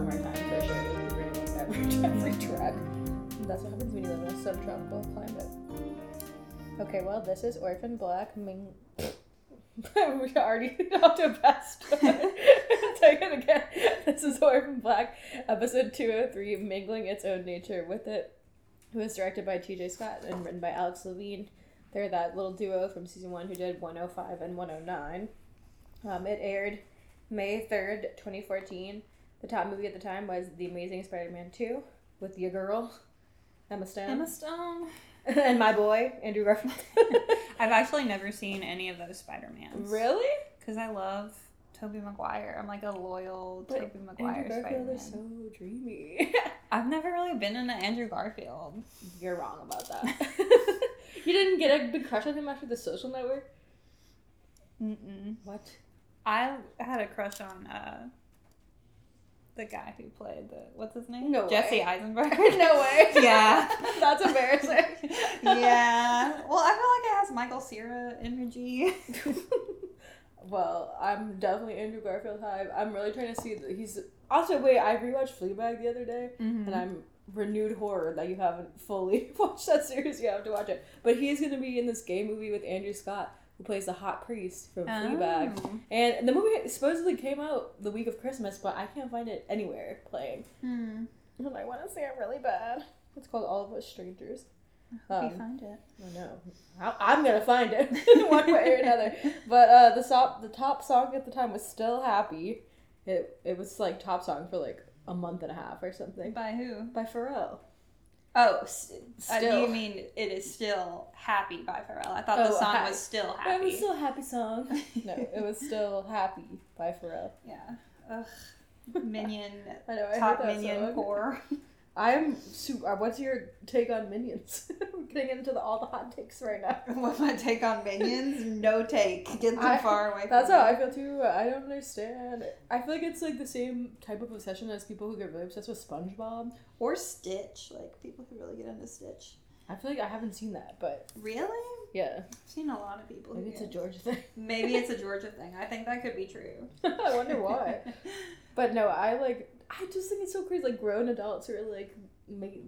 summertime, for sure, it would be raining every, every track. That's what happens when you live in a subtropical climate. Okay, well, this is Orphan Black. Ming- we already off to a. Take it again. This is Orphan Black, episode 203, Mingling Its Own Nature with It. It was directed by TJ Scott and written by Alex Levine. They're that little duo from season one who did 105 and 109. Um, it aired May 3rd, 2014. The top movie at the time was The Amazing Spider Man 2 with your girl, Emma Stone. Emma Stone. and my boy, Andrew Garfield. I've actually never seen any of those Spider Mans. really? Because I love Tobey Maguire. I'm like a loyal But Tobey Maguire Andrew Spider Garfield Man. is so dreamy. I've never really been into Andrew Garfield. You're wrong about that. you didn't get a big crush on him after the social network? Mm-mm. What? I had a crush on uh, the guy who played the what's his name? No Jesse way. Eisenberg. no way. Yeah. That's embarrassing. yeah. Well, I feel like it has Michael Cera energy. well, I'm definitely Andrew Garfield hype. I'm really trying to see that he's also wait, I rewatched Fleabag the other day Mm-hmm. and I'm renewed horror that you haven't fully watched that series, you have to watch it. But he's gonna be in this gay movie with Andrew Scott, who plays the hot priest from Fleabag. Oh. And the movie supposedly came out the week of Christmas, but I can't find it anywhere playing. Hmm. And I want to see it really bad. It's called All of Us Strangers. Hope Um, you find it. I know. I- I'm gonna find it one way or another. But uh, the top the top song at the time was "Still Happy." It it was like top song for like a month and a half or something By who? by Pharrell. Oh, s- uh, Still. you mean it is still happy by Pharrell? I thought the Oh, song ha- was still happy. It was still a happy song. No, it was still "Happy" by Pharrell. yeah. Ugh. Minion. I know. I top minion song. core. I'm super. Uh, what's your take on Minions? I'm getting into the, all the hot takes right now. What's my take on minions? No take. Get them I- far away. That's how me. I feel too. I don't understand. I feel like it's like the same type of obsession as people who get really obsessed with SpongeBob. Or Stitch, like people who really get into Stitch. I feel like I haven't seen that, but Really? yeah, I've seen a lot of people. who maybe it's a Georgia thing. Maybe it's a Georgia thing. I think that could be true. I wonder why. But no, I like. I just think it's so crazy. Like grown adults who are like,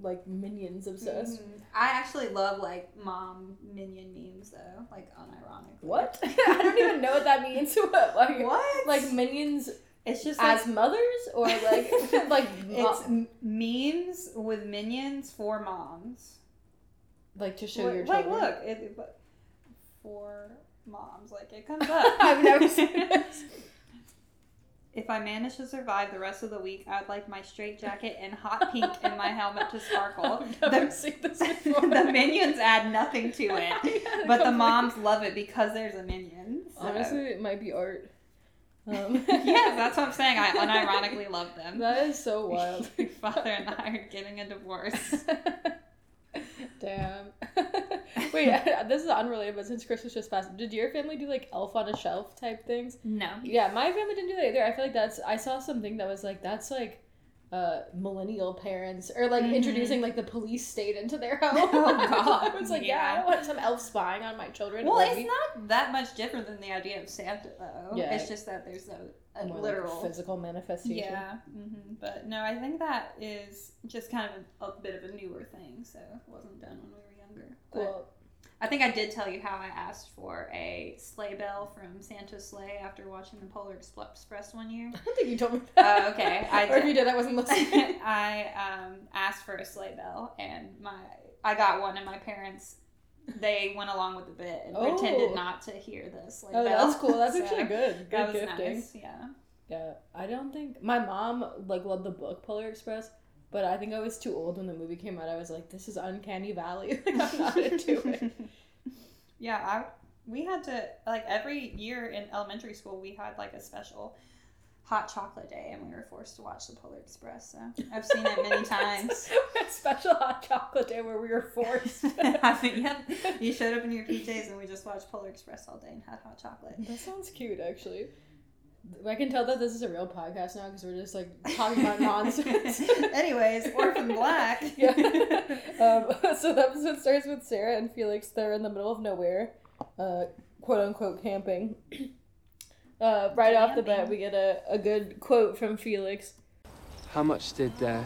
like minions obsessed. Mhm. I actually love like mom minion memes though, like unironically. What? I don't even know what that means. What? Like, What? like minions it's just like as mothers or like like it's memes with minions for moms. like to show Look- your like look, it, it- but for moms, like it comes up. I've never seen this. If I manage to survive the rest of the week, I'd like my straight jacket and hot pink and my helmet to sparkle. The- seen this before. the minions add nothing to it, but the moms love it because there's a minion. so- Honestly, it might be art. Um, yes, that's what I'm saying. I unironically love them. That is so wild. Your father and I are getting a divorce. Damn. Wait, this is unrelated, but since Christmas just passed, did your family do like elf on a shelf type things? No. Yeah, my family didn't do that either. I feel like that's I saw something that was like that's like uh millennial parents or like Mhm. introducing like the police state into their home. Oh, God, I was like, yeah. I yeah. don't want some elf spying on my children. Well, or it's not that much different than the idea of Santa, though. Yeah. It's just that there's a, a More, like, literal. physical manifestation. yeah. hmm But no, I think that is just kind of a, a bit of a newer thing, so it wasn't done when we were younger. But Cool. I think I did tell you how I asked for a sleigh bell from Santa's sleigh after watching the Polar Express one year. I don't think you told me that. Oh, okay. I or if you did, I wasn't listening. I um, asked for a sleigh bell, and my I got one, and my parents they went along with the bit and Oh. pretended not to hear the sleigh oh, bell. that's cool. That's So actually good. Good That was gifting. nice. Yeah. Yeah, I don't think my mom like loved the book Polar Express, but I think I was too old when the movie came out. I was like, this is uncanny valley. like, I'm not into it. yeah, I we had to like every year in elementary school we had like a special hot chocolate day and we were forced to watch the Polar Express. So I've seen it many times. a special hot chocolate day where we were forced. Mean, yeah, you showed up in your PJs and we just watched Polar Express all day and had hot chocolate. that sounds cute, actually. I can tell that this is a real podcast now because we're just like talking about nonsense. Anyways, Orphan Black. yeah. Um, so the episode starts with Sarah and Felix. They're in the middle of nowhere, uh, quote unquote camping. Uh, right off the bat, we get a, a good quote from Felix. How much did uh,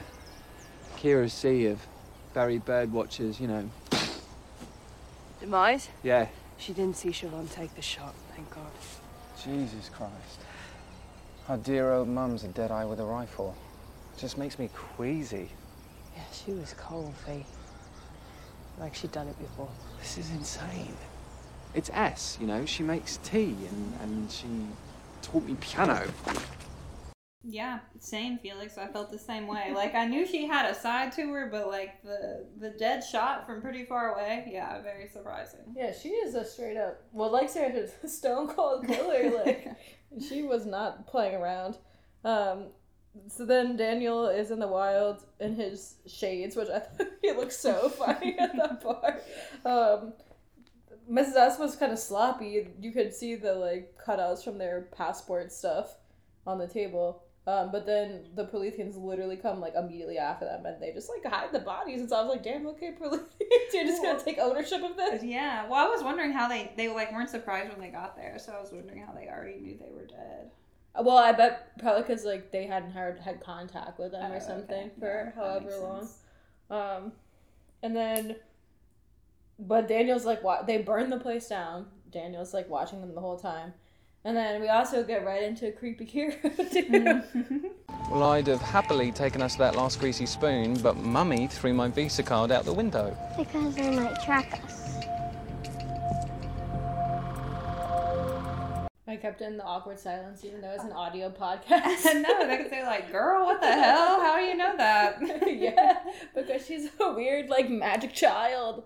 Kira see of Barry Birdwatcher's, you know? Demise? Yeah. She didn't see Siobhan take the shot, thank God. Jesus Christ. Our dear old mum's a dead eye with a rifle. It just makes me queasy. Yeah, she was cold, Fee. Like she'd done it before. This is insane. It's S, you know, she makes tea and, and she taught me piano. Yeah, same Felix. I felt the same way. Like I knew she had a side to her, but like the the dead shot from pretty far away, yeah, very surprising. Yeah, she is a straight up, well, like Sarah said, a stone cold killer. Like, she was not playing around. Um, so then Daniel is in the wild in his shades, which I thought he looked so funny at that part. Um, Mrs. S was kind of sloppy. You could see the like cutouts from their passport stuff on the table. Um, but then the Proletheans literally come like immediately after them, and they just like hide the bodies. And so I was like, "Damn, okay, Proletheans, you're just gonna take ownership of this." Yeah, well, I was wondering how they they like weren't surprised when they got there, so I was wondering how they already knew they were dead. Well, I bet probably because like they hadn't had had contact with them Oh, or something Yeah, for that however long. Um, and then, but Daniel's like, wa- they burn the place down. Daniel's like watching them the whole time, and then we also get right into creepy hero. Mm-hmm. Well, I'd have happily taken us to that last greasy spoon, but Mummy threw my Visa card out the window. Because they might track us. I kept in the awkward silence, even though it's an audio podcast. no, they could say like, "Girl, what the hell? How do you know that?" yeah, because she's a weird like magic child.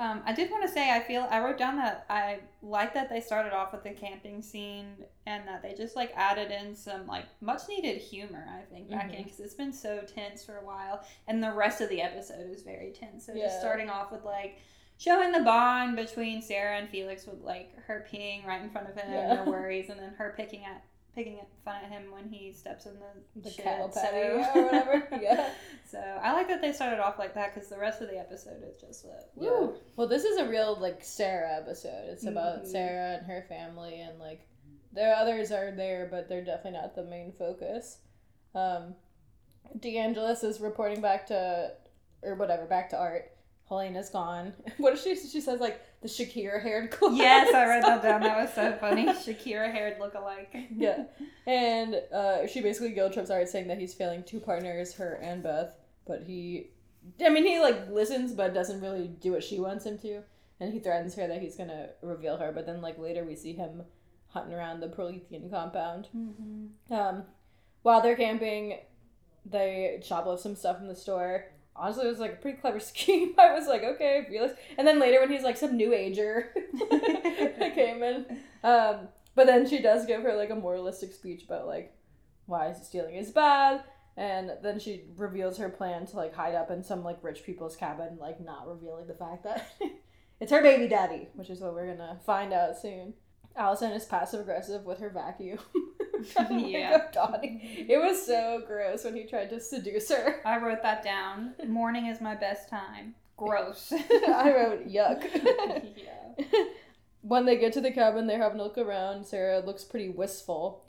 Um, I did want to say I feel I wrote down that I like that they started off with the camping scene and that they just like added in some like much needed humor. I think back in Mhm. because it's been so tense for a while, and the rest of the episode is very tense. So Yeah. just starting off with like showing the bond between Sarah and Felix with like her peeing right in front of him, Yeah. her worries, and then her picking at picking fun at him when he steps in the, The shit, cattle so- or whatever. Yeah. So I like that they started off like that because the rest of the episode is just Yeah. woo. Well, this is a real like Sarah episode. It's about Mhm. Sarah and her family, and like the others are there, but they're definitely not the main focus. Um, DeAngelis is reporting back to, or whatever, back to Art. Helena's gone. What does she? She says like the Shakira haired class. Yes, I read that down. That was so funny. Shakira haired look alike. yeah, and uh, she basically guilt trips Art, saying that he's failing two partners, her and Beth. But he, I mean, he like listens, but doesn't really do what she wants him to. And he threatens her that he's gonna reveal her. But then, like later, we see him hunting around the Prolethean compound. Mm-hmm. Um, while they're camping, they shoplift some stuff from the store. Honestly, it was like a pretty clever scheme. I was like, okay, Felix. And then later, when he's like some new ager that came in, um, but then she does give her like a moralistic speech about like why stealing is bad, and then she reveals her plan to like hide up in some like rich people's cabin, like not revealing the fact that it's her baby daddy, which is what we're gonna find out soon. Allison is passive aggressive with her vacuum. Trying to wake Yeah. It was so gross when he tried to seduce her. I wrote that down. Morning is my best time. Gross. I wrote yuck. yeah. when they get to the cabin, they're having a look around. Sarah looks pretty wistful.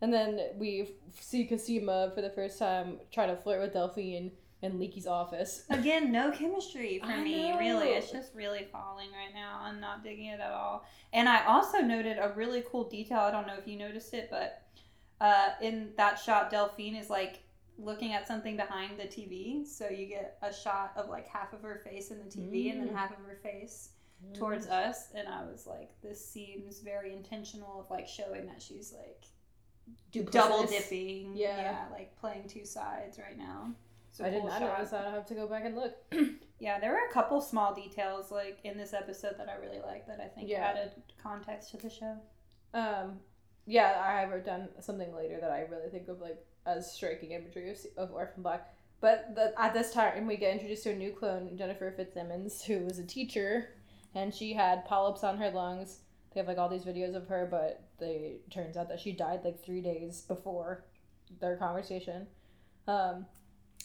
And then we see Cosima for the first time trying to flirt with Delphine in Leekie's office. Again, no chemistry for I me, know. really. It's just really falling right now. I'm not digging it at all. And I also noted a really cool detail. I don't know if you noticed it, but uh, in that shot, Delphine is like looking at something behind the TV. So you get a shot of like half of her face in the TV and Mm. then half of her face towards us. And I was like, this seems very intentional of like showing that she's like double dipping. Yeah. like playing two sides right now. It's a I did cool not shot. notice that. I'll have to go back and look. Yeah, there were a couple small details like in this episode that I really liked that I think Yeah. added context to the show. Um, yeah, I wrote down something later that I really think of like as striking imagery of, of Orphan Black. But the, at this time, we get introduced to a new clone, Jennifer Fitzsimmons, who was a teacher, and she had polyps on her lungs. They have like all these videos of her, but they turns out that she died like three days before their conversation. Um,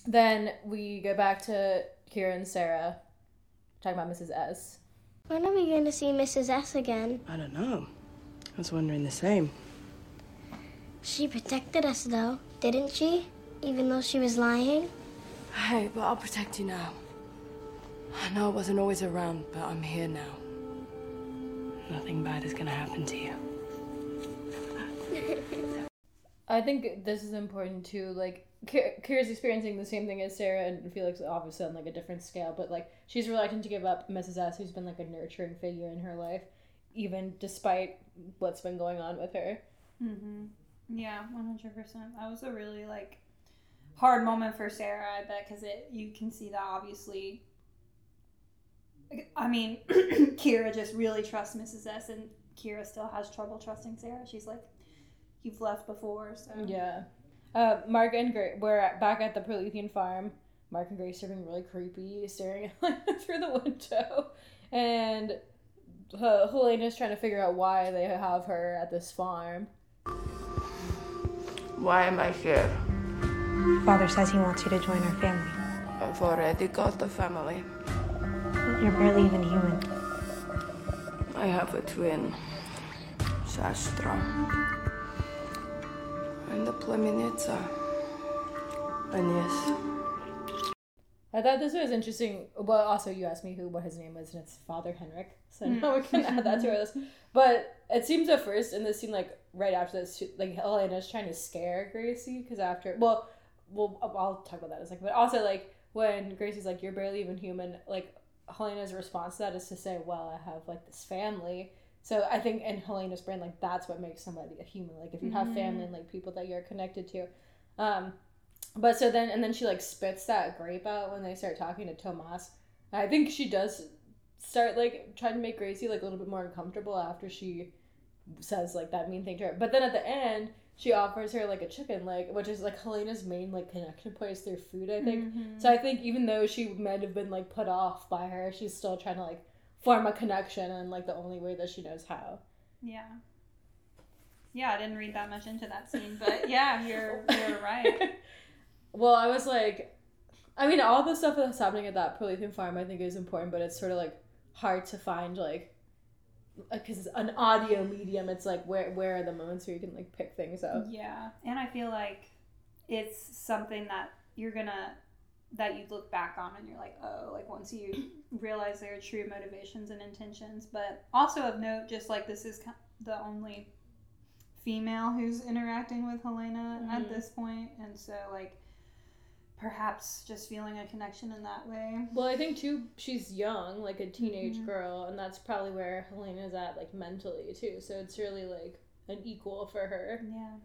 then we go back to Kira and Sarah talking about Mrs. S. When are we going to see Mrs. S again? I don't know. I was wondering the same. She protected us, though, didn't she? Even though she was lying? Hey, but I'll protect you now. I know I wasn't always around, but I'm here now. Nothing bad is gonna happen to you. I think this is important too. Like, Kira's experiencing the same thing as Sarah and Felix, obviously on like a different scale, but like she's reluctant to give up Mrs. S, who's been like a nurturing figure in her life, even despite what's been going on with her. Mm-hmm. Yeah, one hundred percent. That was a really like hard moment for Sarah. I bet because it you can see that obviously. I mean, Kira just really trusts Mrs. S, and Kira still has trouble trusting Sarah. She's like, "You've left before, so Yeah. Uh, Mark and Grace, we're at, back at the Prolethean farm. Mark and Grace are being really creepy, staring through the window. And uh, Helena's trying to figure out why they have her at this farm. Why am I here? Father says he wants you to join our family. I've already got the family. You're barely even human. I have a twin, sestra. And the Plemenica. And yes, I thought this was interesting. Well, also you asked me who what his name was, and it's Father Henrik. So now we can add that to our list. But it seems at first in this scene, like right after this, she- like Helena's trying to scare Gracie because after, well, well, I'll talk about that in a second. But also like when Gracie's like, "You're barely even human," like Helena's response to that is to say, "Well, I have like this family." So I think in Helena's brain, like that's what makes somebody a human. Like if you have family and like people that you're connected to. Um, but so then, and then she like spits that grape out when they start talking to Tomas. I think she does start like trying to make Gracie like a little bit more uncomfortable after she says like that mean thing to her. But then at the end, she offers her like a chicken leg, which is like Helena's main like connection point is through food. I think. So I think even though she might have been like put off by her, she's still trying to like form a connection in like the only way that she knows how. yeah, yeah. I didn't read that much into that scene, but yeah, you're you're right. well, I was like, I mean, all the stuff that's happening at that Prolethean farm, I think is important, but it's sort of like hard to find like because it's an audio medium. It's like where where are the moments where you can like pick things up? Yeah, and I feel like it's something that you're gonna that you look back on and you're like, oh, like once you realize their true motivations and intentions. But also of note, just like this is the only female who's interacting with Helena Mhm. at this point, and so like perhaps just feeling a connection in that way. Well, I think too, she's young, like a teenage Mhm. girl, and that's probably where Helena's at, like mentally too. So it's really like an equal for her. Yeah.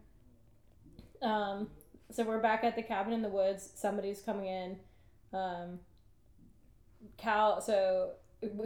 Um, so we're back at the cabin in the woods. Somebody's coming in. Um, Cal, so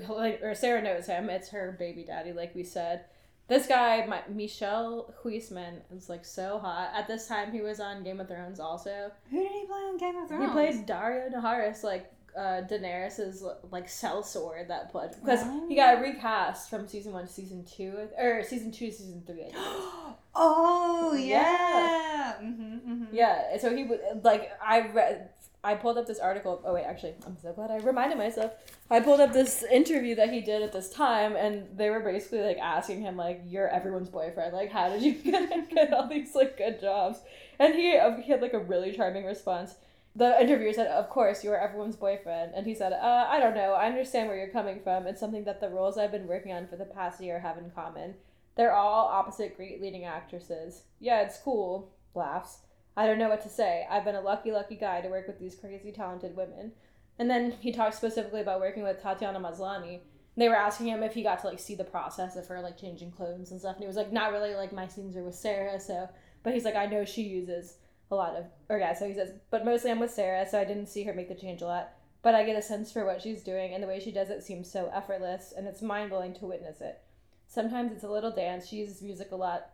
like or Sarah knows him. It's her baby daddy, like we said. This guy, my, Michiel Huisman, is like so hot. At this time, he was on Game of Thrones. Also, Who did he play on Game of Thrones? he played Daario Naharis, like uh, Daenerys's like sellsword that pledge because he got recast from season one to season two, or season two to season three. I think. oh Yeah. yeah. Mm-hmm, mm-hmm. Yeah, so he would like I read. I pulled up this article. Oh wait, actually, I'm so glad I reminded myself. I pulled up this interview that he did at this time, and they were basically like asking him like, "You're everyone's boyfriend. Like, how did you get, get all these like good jobs?" And he uh, he had like a really charming response. The interviewer said, "Of course, you're everyone's boyfriend," and he said, uh, "I don't know. I understand where you're coming from. It's something that the roles I've been working on for the past year have in common. They're all opposite great leading actresses. Yeah, it's cool." Laughs. I don't know what to say. I've been a lucky, lucky guy to work with these crazy talented women. And then he talked specifically about working with Tatiana Maslany. They were asking him if he got to like see the process of her like changing clothes and stuff, and he was like, "Not really. Like my scenes are with Sarah, so." But he's like, "I know she uses a lot of." Or yeah, so he says, "But mostly I'm with Sarah, so I didn't see her make the change a lot. But I get a sense for what she's doing, and the way she does it seems so effortless, and it's mind blowing to witness it. Sometimes it's a little dance. She uses music a lot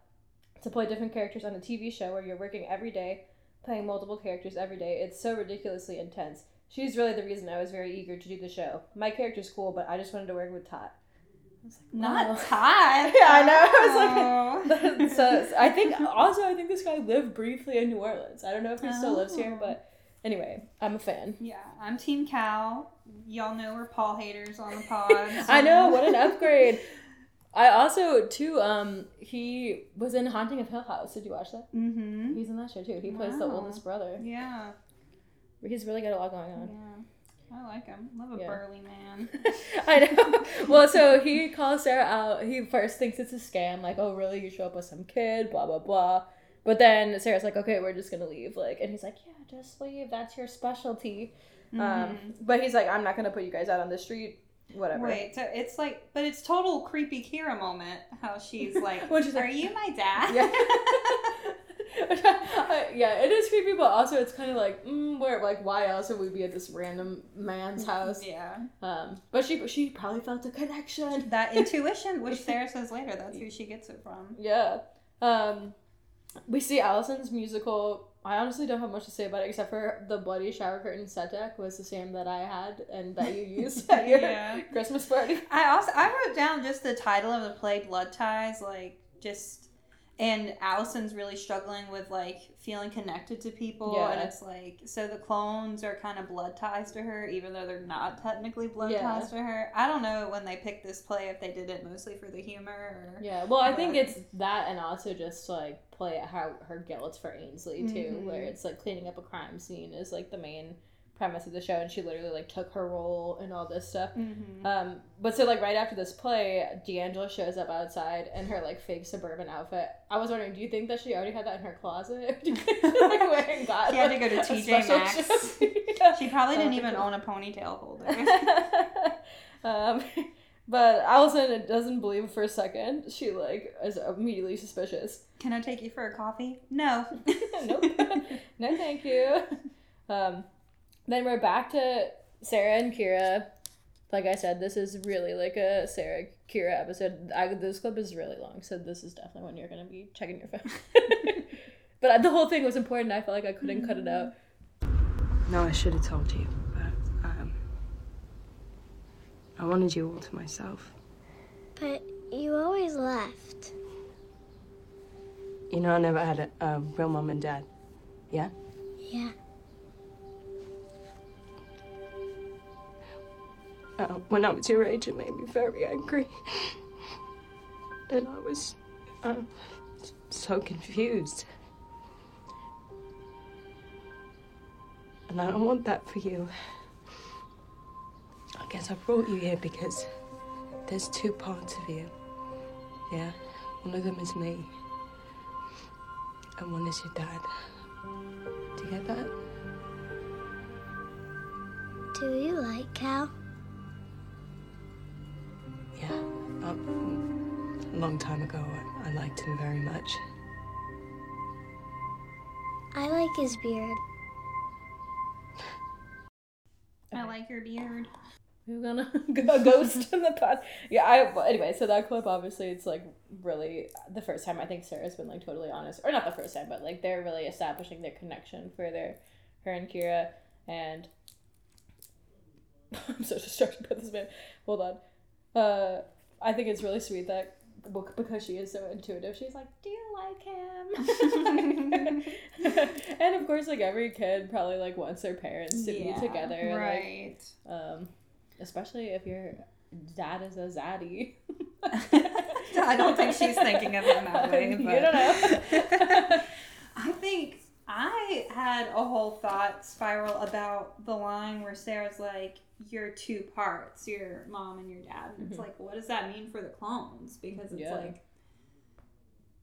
to play different characters on a TV show where you're working every day, playing multiple characters every day. It's so ridiculously intense. She's really the reason I was very eager to do the show. My character's cool, but I just wanted to work with Tot. Not Wow. Todd. Yeah, I know. I was Oh. like, so, so I think also I think this guy lived briefly in New Orleans. I don't know if he still lives here, Oh. but anyway, I'm a fan. Yeah, I'm Team Cal. Y'all know we're Paul haters on the pod. I know what an upgrade. I also too. Um, he was in Haunting of Hill House. Did you watch that? Mm-hmm. He's in that show too. He plays the oldest brother. Yeah. He's really got a lot going on. Yeah. I like him. Love a Yeah. burly man. I know. Well, so he calls Sarah out. He first thinks it's a scam, like, oh, really? You show up with some kid, blah, blah, blah. But then Sarah's like, okay, we're just gonna leave. Like, and he's like, yeah, just leave. That's your specialty. Um, Mhm. but he's like, I'm not gonna put you guys out on the street. Whatever. Wait, so it's like, but it's total creepy Kira moment. How she's like, she's "Are like- you my dad?" Yeah. Yeah, it is creepy, but also it's kind of like, mm, where like why else would we be at this random man's house? yeah. Um, but she she probably felt a connection. That intuition, which Sarah says later, that's who she gets it from. Yeah. Um, we see Allison's musical. I honestly don't have much to say about it except for the bloody shower curtain set deck was the same that I had and that you used at your Yeah. Christmas party. I also I wrote down just the title of the play, Blood Ties, like just and Allison's really struggling with like feeling connected to people and it's like so the clones are kind of blood ties to her even though they're not technically blood Yeah. ties to her. I don't know when they picked this play if they did it mostly for the humor or Yeah, well, I think it's that and also just like play at how her guilt for Aynsley too, Mhm. where it's like cleaning up a crime scene is like the main premise of the show, and she literally like took her role and all this stuff. Mhm. Um, but so like right after this play, D'Angelo shows up outside in her like fake suburban outfit. I was wondering, do you think that she already had that in her closet? Do you think she, like, went and got, She had to go to TJ Maxx. Yeah. She probably didn't even own a ponytail holder. um, but Allison doesn't believe for a second. She like is immediately suspicious. Can I take you for a coffee? No. nope. no, thank you. Um, then we're back to Sarah and Kira. Like I said, this is really like a Sarah Kira episode. I, this clip is really long, so this is definitely when you're gonna be checking your phone. but the whole thing was important. I felt like I couldn't cut it out. No, I should have told you, but um, I wanted you all to myself. But you always left. You know, I never had a, a real mom and dad. Yeah? Yeah. Uh, when I was your age, it made me very angry. And I was uh, so confused. And I don't want that for you. I guess I brought you here because there's two parts of you. Yeah? One of them is me. And one is your dad. Do you get that? Do you like Cal? Yeah. Um, a long time ago, I, I liked him very much. I like his beard. I like your beard. We're gonna go ghost in the past. Yeah, I well, anyway, so that clip obviously it's like really the first time I think Sarah's been like totally honest. Or not the first time, but like they're really establishing their connection for their her and Kira and I'm so distracted by this man. Hold on. Uh I think it's really sweet that because she is so intuitive, she's like, "Do you like him?" and of course, like every kid probably like wants their parents to Yeah, be together, like, Right. um, especially if your dad is a zaddy. I don't think she's thinking of him that way. You But don't know. I think I had a whole thought spiral about the line where Sarah's like, "You're two parts, your mom and your dad." And it's Mhm. like, what does that mean for the clones? Because it's Yeah. like,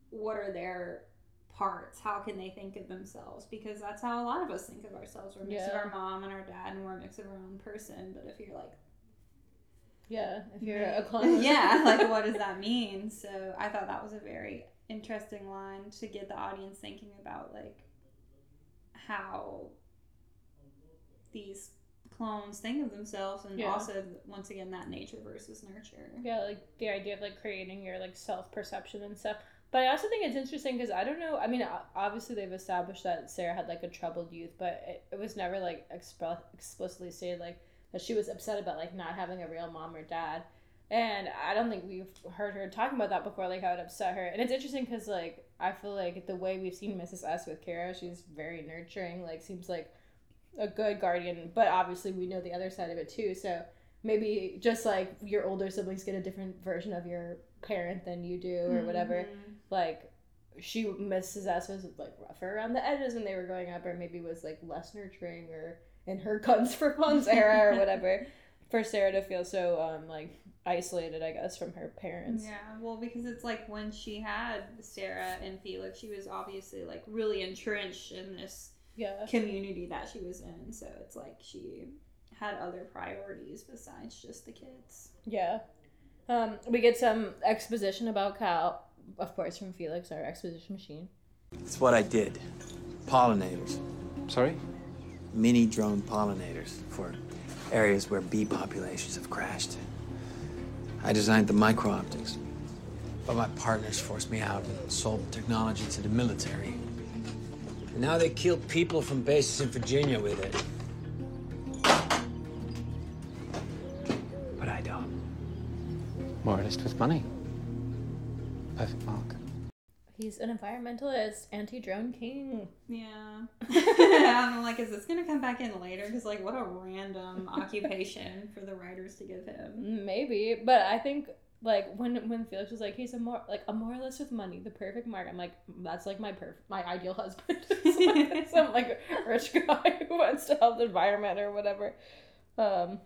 what are their parts? How can they think of themselves? Because that's how a lot of us think of ourselves. We're a mix of our mom and our dad, and we're a mix of our own person. But if you're like yeah, if you're a clone. yeah, like what does that mean? So I thought that was a very interesting line to get the audience thinking about like how these clones think of themselves and Yeah. also once again that nature versus nurture. Yeah, like the idea of like creating your like self perception and stuff. But I also think it's interesting because I don't know. I mean, obviously they've established that Sarah had like a troubled youth, but it, it was never like expl- explicitly stated like that she was upset about like not having a real mom or dad. And I don't think we've heard her talking about that before, like how it upset her. And it's interesting because like I feel like the way we've seen Mrs. S with Kira, she's very nurturing. Like seems like a good guardian, but obviously we know the other side of it too. So maybe just like your older siblings get a different version of your parent than you do or whatever. Mhm. Like she Mrs. S was like rougher around the edges when they were growing up, or maybe was like less nurturing, or in her guns for puns era or whatever. For Sarah to feel so um like isolated, I guess, from her parents. Yeah, well, because it's like when she had Sarah and Felix, she was obviously like really entrenched in this Yeah. community that she was in. So it's like she had other priorities besides just the kids. Yeah. Um, we get some exposition about Cal, of course, from Felix, our exposition machine. It's what I did. Pollinators. Sorry? Mini drone pollinators for areas where bee populations have crashed. I designed the micro optics. But my partners forced me out and sold the technology to the military. And now they kill people from bases in Virginia with it. But I don't. Moralist with money. Perfect mark. He's an environmentalist, anti-drone king. Yeah. I'm like, is this gonna come back in later? Because like, what a random occupation for the writers to give him. Maybe, but I think like when when Felix was like he's a more like a moralist with money, the perfect mark. I'm like that's like my perfect my ideal husband. Some like rich guy who wants to help the environment or whatever. Um,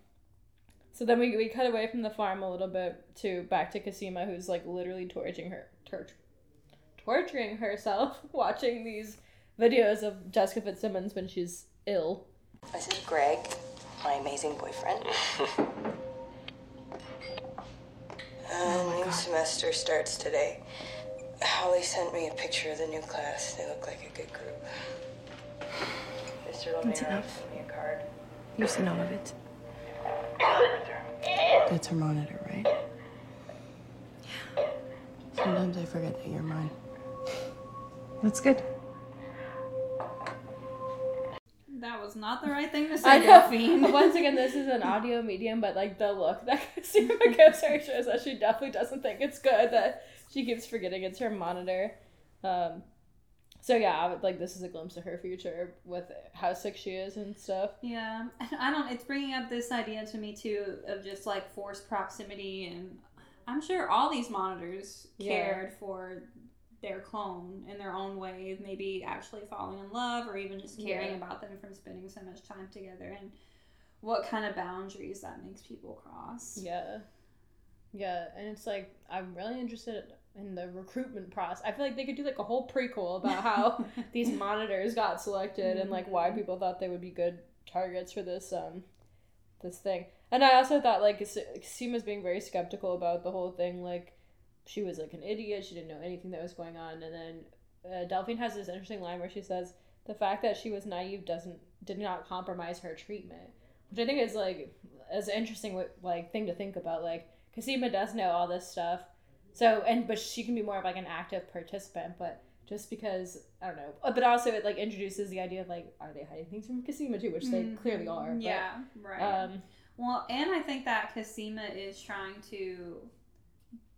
so then we we cut away from the farm a little bit to back to Cosima, who's like literally torturing her tor- torturing herself watching these videos of Jessica Fitzsimmons when she's ill. This is Greg, my amazing boyfriend. Uh, new semester starts today. Holly sent me a picture of the new class. They look like a good group. Mr. That's Lemire enough. sent me a card. You've seen all of it. That's her monitor, right? Yeah. Sometimes I forget that you're mine. That's good. Was not the right thing to I say. Delphine. Once again, this is an audio medium, but like the look that Cosima gives her shows that she definitely doesn't think it's good. That she keeps forgetting it's her monitor. Um, so yeah, would- like this is a glimpse of her future with how sick she is and stuff. Yeah, I don't. It's bringing up this idea to me too of just like forced proximity, and I'm sure all these monitors Yeah. cared for their clone in their own way, maybe actually falling in love or even just caring Yeah. about them from spending so much time together, and what kind of boundaries that makes people cross. Yeah, yeah, and it's like I'm really interested in the recruitment process. I feel like they could do like a whole prequel about how these monitors got selected and like why people thought they would be good targets for this um this thing. And I also thought like Seema's being very skeptical about the whole thing. Like she was like an idiot. She didn't know anything that was going on. And then uh, Delphine has this interesting line where she says the fact that she was naive doesn't did not compromise her treatment, which I think is like as an interesting like thing to think about. Like Cosima does know all this stuff, so and but she can be more of like an active participant, but just because I don't know, Uh, but also it like introduces the idea of like are they hiding things from Cosima too, which they clearly are. but, Mm-hmm. Yeah, right. Um, Well, and I think that Cosima is trying to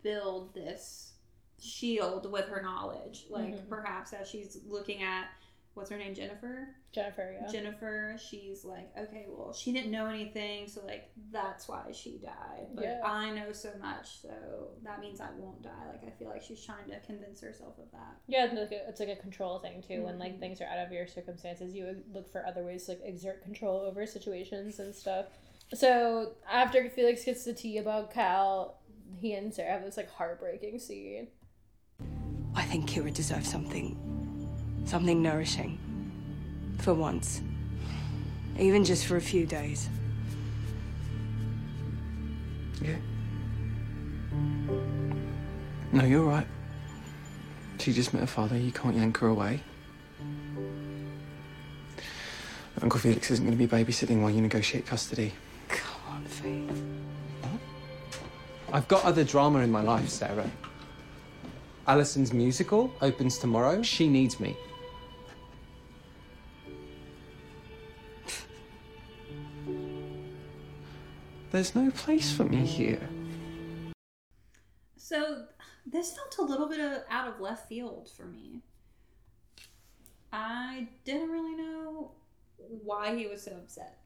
build this shield with her knowledge. Like Mhm. perhaps as she's looking at what's her name, Jennifer. Jennifer, yeah. Jennifer, she's like, okay, well, she didn't know anything, so like that's why she died. But Yeah. I know so much, so that means I won't die. Like I feel like she's trying to convince herself of that. Yeah, it's like a, it's like a control thing too. When like Mhm. things are out of your circumstances, you look for other ways to like exert control over situations and stuff. So after Felix gets the tea about Cal, he and Sarah have this like heartbreaking scene. I think Kira deserves something. Something nourishing. For once. Even just for a few days. Yeah. No, you're right. She just met her father. You can't yank her away. Uncle Felix isn't going to be babysitting while you negotiate custody. Come on, Faith. I've got other drama in my life, Sarah. Alison's musical opens tomorrow. She needs me. There's no place for me here. So this felt a little bit of out of left field for me. I didn't really know why he was so upset.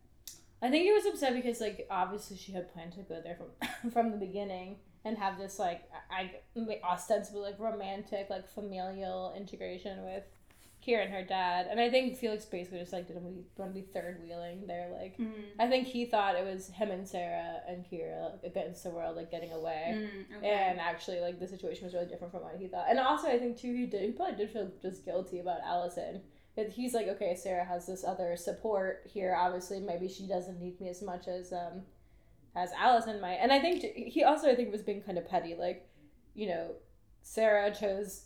I think he was upset because like obviously she had planned to go there from from the beginning, and have this like I I- ostensibly like romantic like familial integration with Kira and her dad, and I think Felix basically just like didn't want to be third wheeling. They're like, Mm. I think he thought it was him and Sarah and Kira like, against the world, like getting away, Mm, okay. and actually like the situation was really different from what he thought. And also, I think too he did he probably did feel just guilty about Allison. That he's like, okay, Sarah has this other support here. Obviously, maybe she doesn't need me as much as um as Allison might. And I think he also I think was being kind of petty. Like, you know, Sarah chose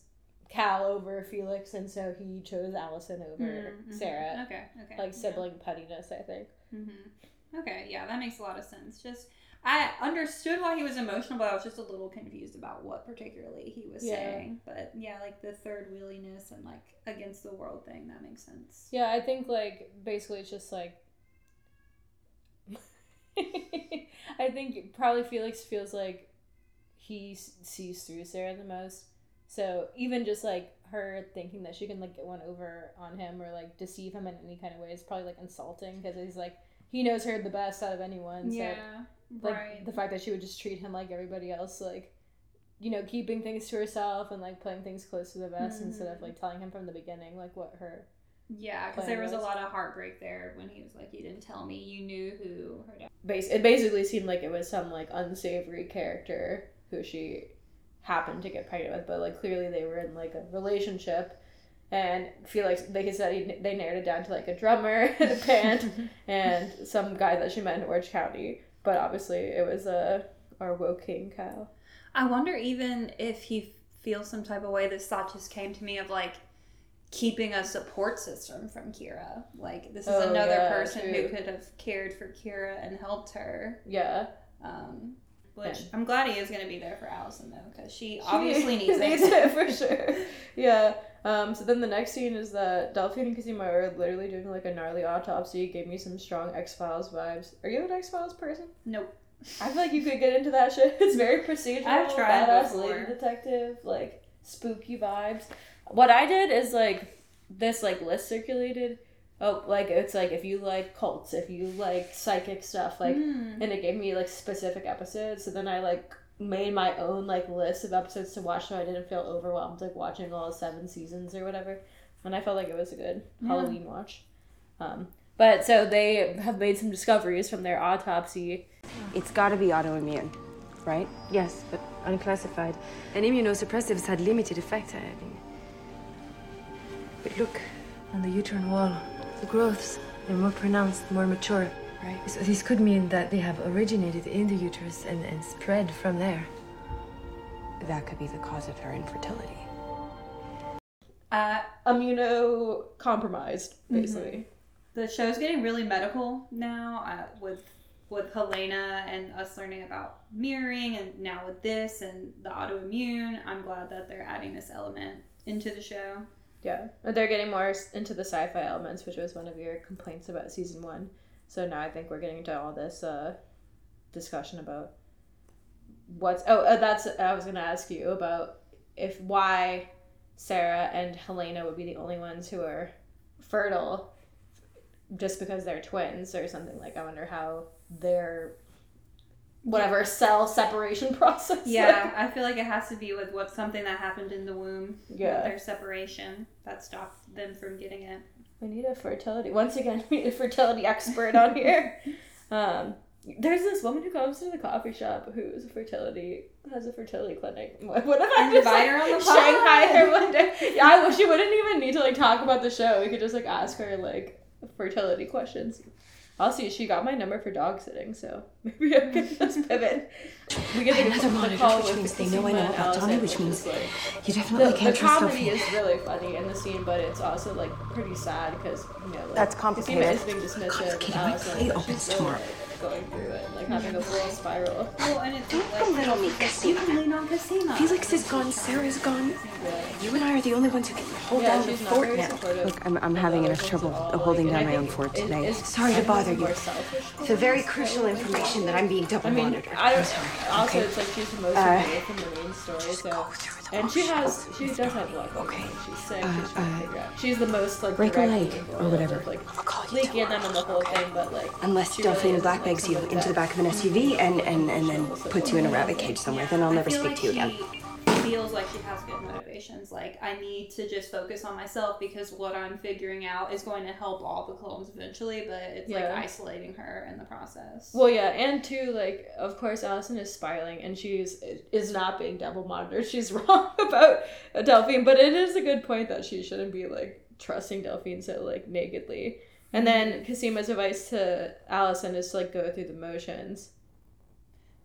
Cal over Felix, and so he chose Allison over Mm, mhm. Sarah. Okay, okay, Like yeah. sibling pettiness, I think. Mm-hmm. Okay, yeah, that makes a lot of sense. Just I understood why he was emotional, but I was just a little confused about what particularly he was Yeah. saying. But yeah, like the third wheeliness and like against the world thing, that makes sense. Yeah, I think like basically it's just like I think probably Felix feels like he sees through Sarah the most. So even just like her thinking that she can like get one over on him or like deceive him in any kind of way is probably like insulting because he's like he knows her the best out of anyone. So Yeah, like right. the fact that she would just treat him like everybody else, like you know, keeping things to herself and like playing things close to the vest instead of Mhm. like telling him from the beginning like what her Yeah, because there was a lot of heartbreak there when he was like, "You didn't tell me. You knew who her dad." base it basically seemed like it was some like unsavory character who she happened to get pregnant with but like clearly they were in like a relationship and feel like I said he, they narrowed it down to like a drummer and a band and some guy that she met in Orange County but obviously it was uh, our woking Kyle I wonder even if he feels some type of way. This thought just came to me of like keeping a support system from Kira. Like this is Oh, another yeah, person who could have cared for Kira and helped her. yeah Um, which Yeah. I'm glad he is going to be there for Allison though, because she obviously needs needs it. it for sure. Yeah. Um, so then the next scene is that Delphine and Cosima are literally doing like a gnarly autopsy. Gave me some strong X Files vibes. Are you an X Files person? Nope. I feel like you could get into that shit. It's very procedural. I've tried badass before. lady detective, like spooky vibes. What I did is like this like list circulated. Oh, like it's like if you like cults, if you like psychic stuff, like, Mm. and it gave me like specific episodes. So then I like made my own like list of episodes to watch, so I didn't feel overwhelmed like watching all seven seasons or whatever. And I felt like it was a good Yeah. Halloween watch. Um, but so they have made some discoveries from their autopsy. It's gotta be autoimmune, right? Yes, but unclassified. And immunosuppressives had limited effect, I think. But look, on the uterine wall, the growths, they're more pronounced, more mature, right? So this could mean that they have originated in the uterus and, and spread from there. That could be the cause of her infertility. Uh, immunocompromised, basically. The show's getting really medical now uh, with with Helena and us learning about mirroring, and now with this and the autoimmune. I'm glad that they're adding this element into the show. Yeah, they're getting more into the sci-fi elements, which was one of your complaints about season one. So now I think we're getting into all this uh, discussion about what's. Oh, uh, that's I was gonna ask you about if why Sarah and Helena would be the only ones who are fertile, just because they're twins or something. Like I wonder how their whatever cell separation process. Yeah, I feel like it has to be with what something that happened in the womb. Yeah. their separation that stopped them from getting it. We need a fertility. Once again, we need a fertility expert on here. Um, there's this woman who comes to the coffee shop who's a fertility has a fertility clinic. What what if I just like, her on the Shanghai pod. her one day? Yeah, I wish you wouldn't even need to like talk about the show. We could just like ask her like fertility questions. I'll see. She got my number for dog sitting, so maybe I can just pivot. We get the, Another the monitor, call which means they know I Christina know and about Allison, Tommy, which which means is, like, you definitely the, can't the trust comedy is really funny in the scene, but it's also like pretty sad because you know like, That's Christina complicated. is being dismissive Complicated. My Allison, plate opens she's really, tomorrow. Like, going through it, like having a full spiral. Well, and it's like Don't little me, you can lean on Cosima. Felix is gone, Sarah's gone. You and I are the only ones who can hold Yeah, down the fort now. Look, I'm, I'm having enough trouble holding down my own fort today. Sorry to bother you. It's a very crucial information that I'm being double monitored. I mean, monitored. I I'm don't. sorry. Also, okay? it's like she's the most Uh, away from the main story, so and she has she does have luck. Okay, she's sick. Uh, she's trying to figure out. She's the most like break a leg or whatever. Like leaking them and the whole thing, but like Unless Delphine really and isn't, begs you into the back of an SUV and, and, and then puts you in a rabbit cage somewhere. Then I'll never speak to you again. Feels like she has good motivations. Like I need to just focus on myself because what I'm figuring out is going to help all the clones eventually, but it's Yeah. like isolating her in the process. Well, yeah, and two, like, of course, Allison is spiraling, and she's is not being double monitored. She's wrong about Delphine, but it is a good point that she shouldn't be like trusting Delphine so like nakedly. And then Cosima's advice to Allison is to like go through the motions.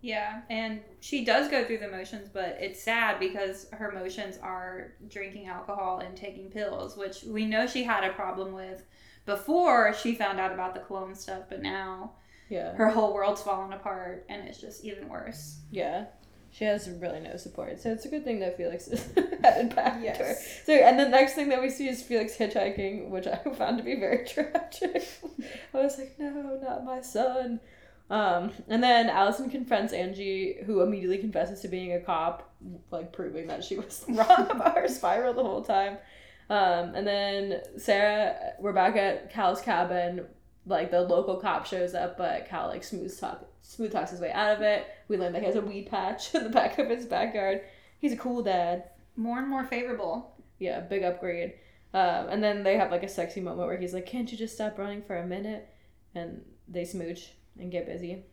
Yeah, and she does go through the motions, but it's sad because her motions are drinking alcohol and taking pills, which we know she had a problem with before she found out about the clone stuff, but now Yeah. her whole world's fallen apart and it's just even worse. Yeah. She has really no support, so it's a good thing that Felix is headed back to her. So, and the next thing that we see is Felix hitchhiking, which I found to be very tragic. I was like, no, not my son. Um, and then Allison confronts Angie, who immediately confesses to being a cop, like proving that she was wrong about her spiral the whole time. Um, and then Sarah, we're back at Cal's cabin. Like the local cop shows up, but Cal like smooth talk smooth talks his way out of it. We learn that he has a weed patch in the back of his backyard. He's a cool dad. More and more favorable. Yeah, big upgrade. Um, and then they have like a sexy moment where he's like, "Can't you just stop running for a minute?" And they smooch and get busy.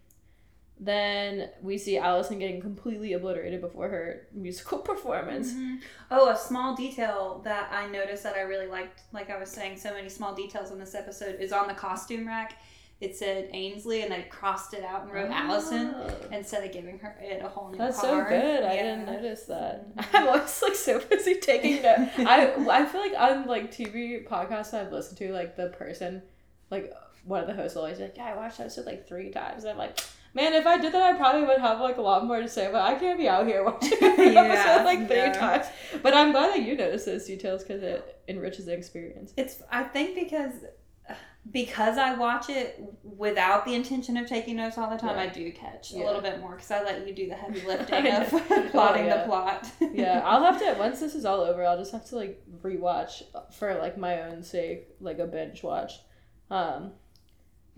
Then we see Allison getting completely obliterated before her musical performance. Mhm. Oh, a small detail that I noticed that I really liked, like I was saying, so many small details in this episode, is on the costume rack. It said Aynsley, and they crossed it out and wrote Allison Oh. instead of giving her it a whole new That's so card. good. I didn't notice that. I'm always like so busy taking notes. I I feel like on like TV podcasts I've listened to, like the person, like one of the hosts always like, yeah, I watched that episode like three times. And I'm like, man, if I did that, I probably would have like a lot more to say. But I can't be out here watching Yeah, episode like three yeah. times. But I'm glad that you noticed those details because it enriches the experience. It's I think because because I watch it without the intention of taking notes all the time, Yeah. I do catch a little bit more because I let you do the heavy lifting of plotting Oh, yeah. the plot. yeah, I'll have to once this is all over, I'll just have to like rewatch for like my own sake, like a binge watch. Um,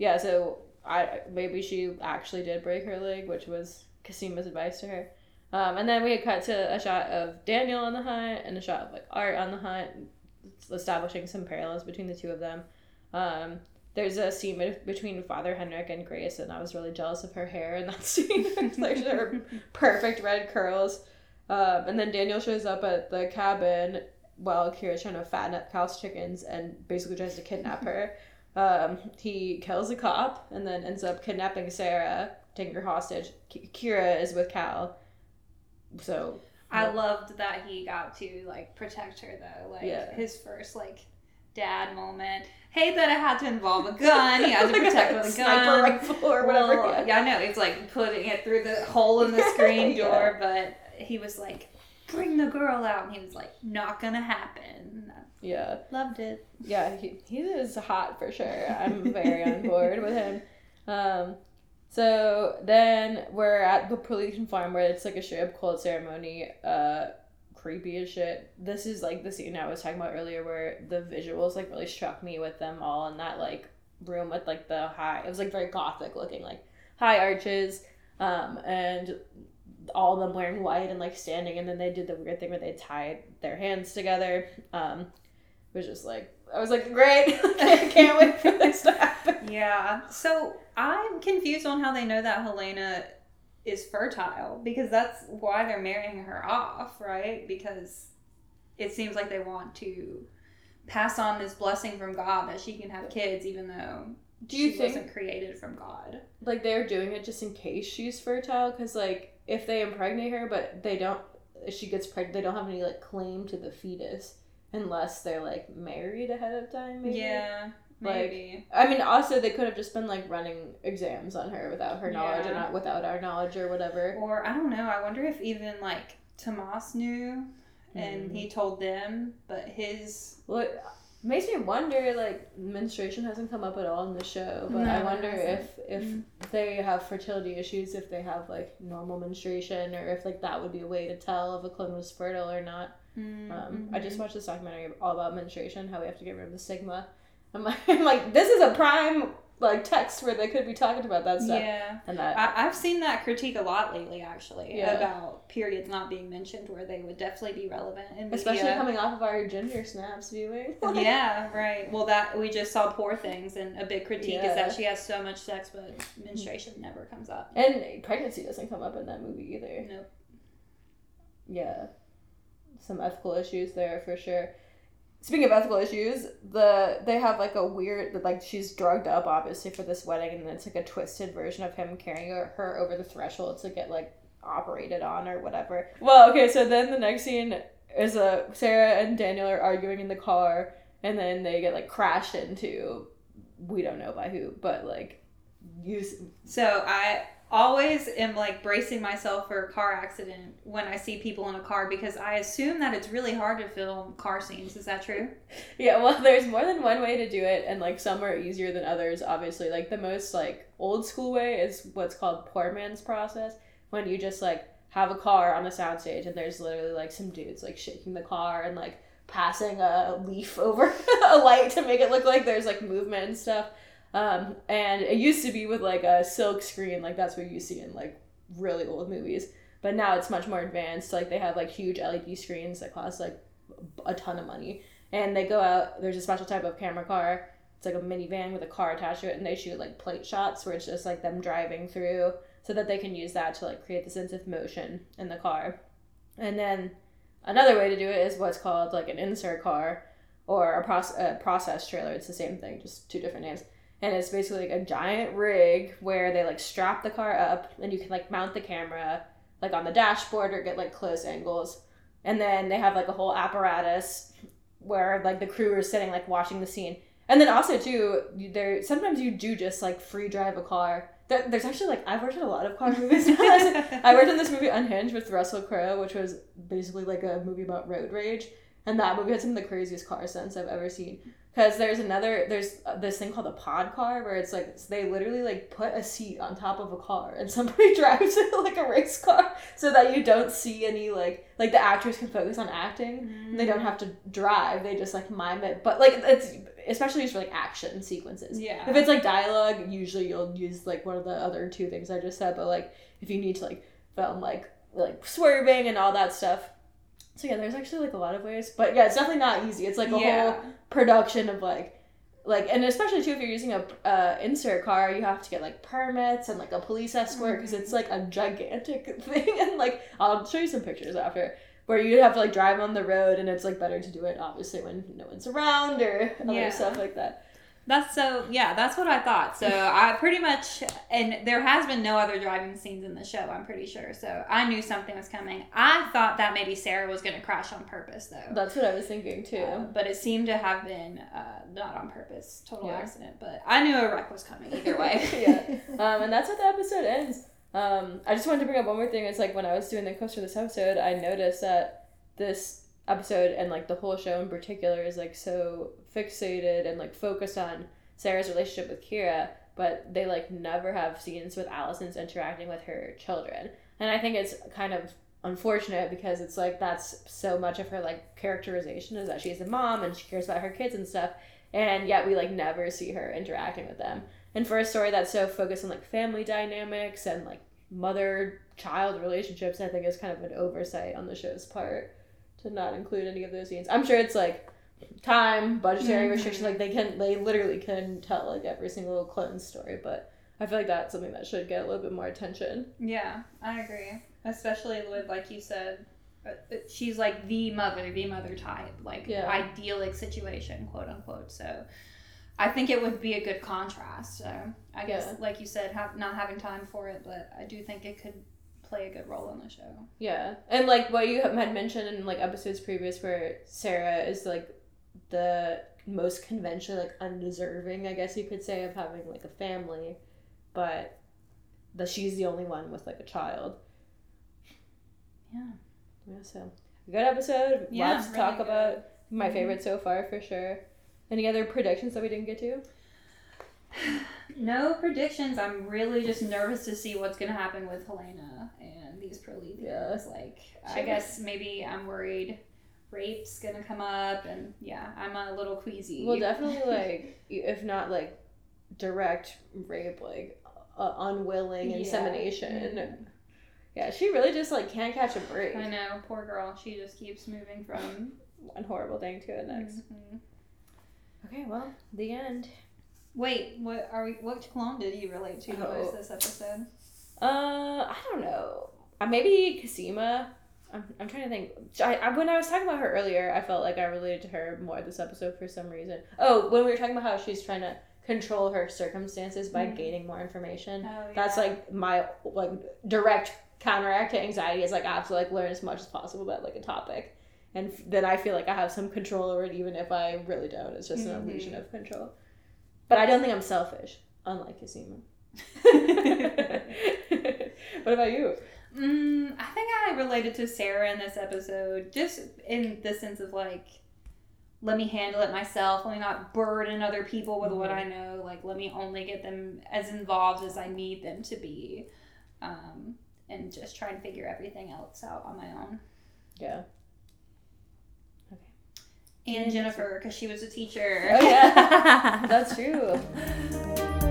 yeah, so I maybe she actually did break her leg, which was Cosima's advice to her. Um, and then we had cut to a shot of Daniel on the hunt and a shot of like Art on the hunt, establishing some parallels between the two of them. Um, there's a scene between Father Henrik and Grace, and I was really jealous of her hair in that scene. like her perfect red curls. Um, and then Daniel shows up at the cabin while Kira's trying to fatten up Cal's chickens and basically tries to kidnap her. Um, he kills a cop and then ends up kidnapping Sarah, taking her hostage. Ki- Kira is with Cal. So I loved that he got to like protect her though. Like Yeah. his first like dad moment. Hate that it had to involve a gun. He had to Like protect with a sniper gun. rifle or whatever, Well, yeah. I know. It's like putting it through the hole in the screen Yeah. door, but he was like, "Bring the girl out," and he was like, "Not gonna happen." Yeah. Loved it. yeah, he, he is hot for sure. I'm very on board with him. Um, so then we're at the Prolethean farm where it's like a straight up cold ceremony. Uh, creepy as shit. This is like the scene I was talking about earlier where the visuals like really struck me with them all in that like room with like the high. It was like very gothic looking, like high arches, um, and all of them wearing white and like standing. And then they did the weird thing where they tied their hands together. Um, was just like I was like, great, I can't wait for this to happen. Yeah. So I'm confused on how they know that Helena is fertile because that's why they're marrying her off, right? Because it seems like they want to pass on this blessing from God that she can have kids, even though Do you she think- wasn't created from God. Like they're doing it just in case she's fertile, because like if they impregnate her, but they don't, if she gets pregnant, they don't have any like claim to the fetus unless they're like married ahead of time. Maybe. Yeah, Like, maybe. I mean, also they could have just been like running exams on her without her knowledge Yeah. or not without our knowledge or whatever. Or I don't know. I wonder if even like Tomas knew and Mhm. he told them, but his Well, it makes me wonder. Like menstruation hasn't come up at all in the show, but I No, it wonder if if Mm. they have fertility issues, if they have like normal menstruation, or if like that would be a way to tell if a clone was fertile or not. Um, I just Mhm. watched this documentary all about menstruation, how we have to get rid of the stigma. I'm like, I'm like, this is a prime like text where they could be talking about that stuff. Yeah, and that I, I've seen that critique a lot lately, actually, Yeah. about periods not being mentioned, where they would definitely be relevant in media. especially coming off of our ginger snaps viewing. yeah, right. Well, that we just saw Poor Things, and a big critique is that she has so much sex, but menstruation never comes up. And pregnancy doesn't come up in that movie either. Nope. Yeah. Some ethical issues there for sure. Speaking of ethical issues, the they have like a weird like she's drugged up obviously for this wedding and then it's like a twisted version of him carrying her over the threshold to get like operated on or whatever. Well, okay, so then the next scene is a Sarah and Daniel are arguing in the car and then they get like crashed into we don't know by who, but like use So I always am like bracing myself for a car accident when I see people in a car because I assume that it's really hard to film car scenes. Is that true? Yeah, well, there's more than one way to do it, and like some are easier than others. Obviously, like the most like old school way is what's called poor man's process, when you just like have a car on the soundstage and there's literally like some dudes like shaking the car and like passing a leaf over a light to make it look like there's like movement and stuff. Um, and it used to be with like a silk screen, like that's what you see in like really old movies. But now it's much more advanced. Like they have like huge LED screens that cost like a ton of money. And they go out, there's a special type of camera car. It's like a minivan with a car attached to it, and they shoot like plate shots where it's just like them driving through so that they can use that to like create the sense of motion in the car. And then another way to do it is what's called like an insert car or a, proce- a process trailer. It's the same thing, just two different names. And it's basically like a giant rig where they like strap the car up and you can like mount the camera like on the dashboard or get like close angles. And then they have like a whole apparatus where like the crew are sitting like watching the scene. And then also too, there sometimes you do just like free drive a car. There, there's actually like I've worked in a lot of car movies. I worked in this movie Unhinged with Russell Crowe, which was basically like a movie about road rage, and that movie had some of the craziest car stunts I've ever seen. Because there's another there's this thing called a pod car where it's like they literally like put a seat on top of a car and somebody drives it like a race car so that you don't see any like like the actors can focus on acting. And they don't have to drive they just like mime it. But like it's especially used for like action sequences. Yeah. if it's like dialogue usually you'll use like one of the other two things i just said but like if you need to like film like like swerving and all that stuff so yeah there's actually like a lot of ways but yeah it's definitely not easy it's like a Yeah. whole production of like like and especially too if you're using a uh, insert car you have to get like permits and like a police escort because it's like a gigantic thing and like i'll show you some pictures after where you have to like drive on the road and it's like better to do it obviously when no one's around or other Yeah. stuff like that That's so yeah, that's what I thought. So I pretty much and there has been no other driving scenes in the show, I'm pretty sure. So I knew something was coming. I thought that maybe Sarah was gonna crash on purpose though. that's what i was thinking too Uh, but it seemed to have been uh, not on purpose, total Yeah. accident. But I knew a wreck was coming either way. yeah. Um, and that's how the episode ends. Um, I just wanted to bring up one more thing. It's like when I was doing the coast for this episode, I noticed that this episode and like the whole show in particular is like so fixated and like focused on Sarah's relationship with Kira, but they like never have scenes with Allison's interacting with her children. And I think it's kind of unfortunate because it's like that's so much of her like characterization is that she's a mom and she cares about her kids and stuff and yet we like never see her interacting with them and for a story that's so focused on like family dynamics and like mother child relationships i think is kind of an oversight on the show's part to not include any of those scenes i'm sure it's like time budgetary Mhm. restrictions like they can they literally can tell like every single clone story but i feel like that's something that should get a little bit more attention Yeah, I agree. Especially with, like you said, uh, uh, she's like the mother, the mother type, like Yeah. idyllic situation, quote unquote. So I think it would be a good contrast. So I guess, Yeah. like you said, have, not having time for it, but I do think it could play a good role in the show. Yeah, and like what you had mentioned in like episodes previous, where Sarah is like the most conventionally like undeserving, I guess you could say, of having like a family, but that she's the only one with like a child. Yeah. Yeah, so good episode. Yeah, Lots to really talk good. about. My Mhm. favorite so far for sure. Any other predictions that we didn't get to? No predictions. I'm really just nervous to see what's gonna happen with Helena these Proletheans. Like, I guess maybe I'm worried rape's gonna come up, and yeah, I'm a little queasy. Well, definitely like if not like direct rape, like uh, unwilling Yeah. insemination. Mhm. Yeah, she really just like can't catch a break. I know, poor girl. She just keeps moving from one horrible thing to the next. Mhm. Okay, well, the end. Wait, what are we? What clone did you relate to the Oh. most this episode? Uh, I don't know. Uh, maybe Cosima. I'm, I'm trying to think. I, I, when I was talking about her earlier, I felt like I related to her more this episode for some reason. Oh, when we were talking about how she's trying to control her circumstances by Mhm. gaining more information. Oh, That's like my like direct counteract to anxiety is like I have to like learn as much as possible about like a topic, and f- then I feel like I have some control over it, even if I really don't. It's just an Mhm. illusion of control. But I don't think I'm selfish, unlike Cosima. what about you? Mm, I think I related to Sarah in this episode, just in the sense of like, let me handle it myself. Let me not burden other people with what I know. Like, let me only get them as involved as I need them to be, um, and just try and figure everything else out on my own. Yeah. Okay. And Jennifer, because she was a teacher. Oh yeah, that's true.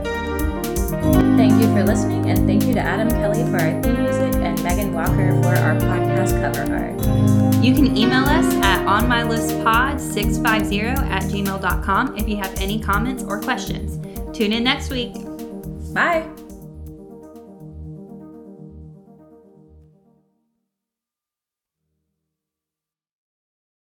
For listening, and thank you to Adam Kelly for our theme music and Megan Walker for our podcast cover art. You can email us at onmylistpod650 at gmail.com if you have any comments or questions. Tune in next week. Bye.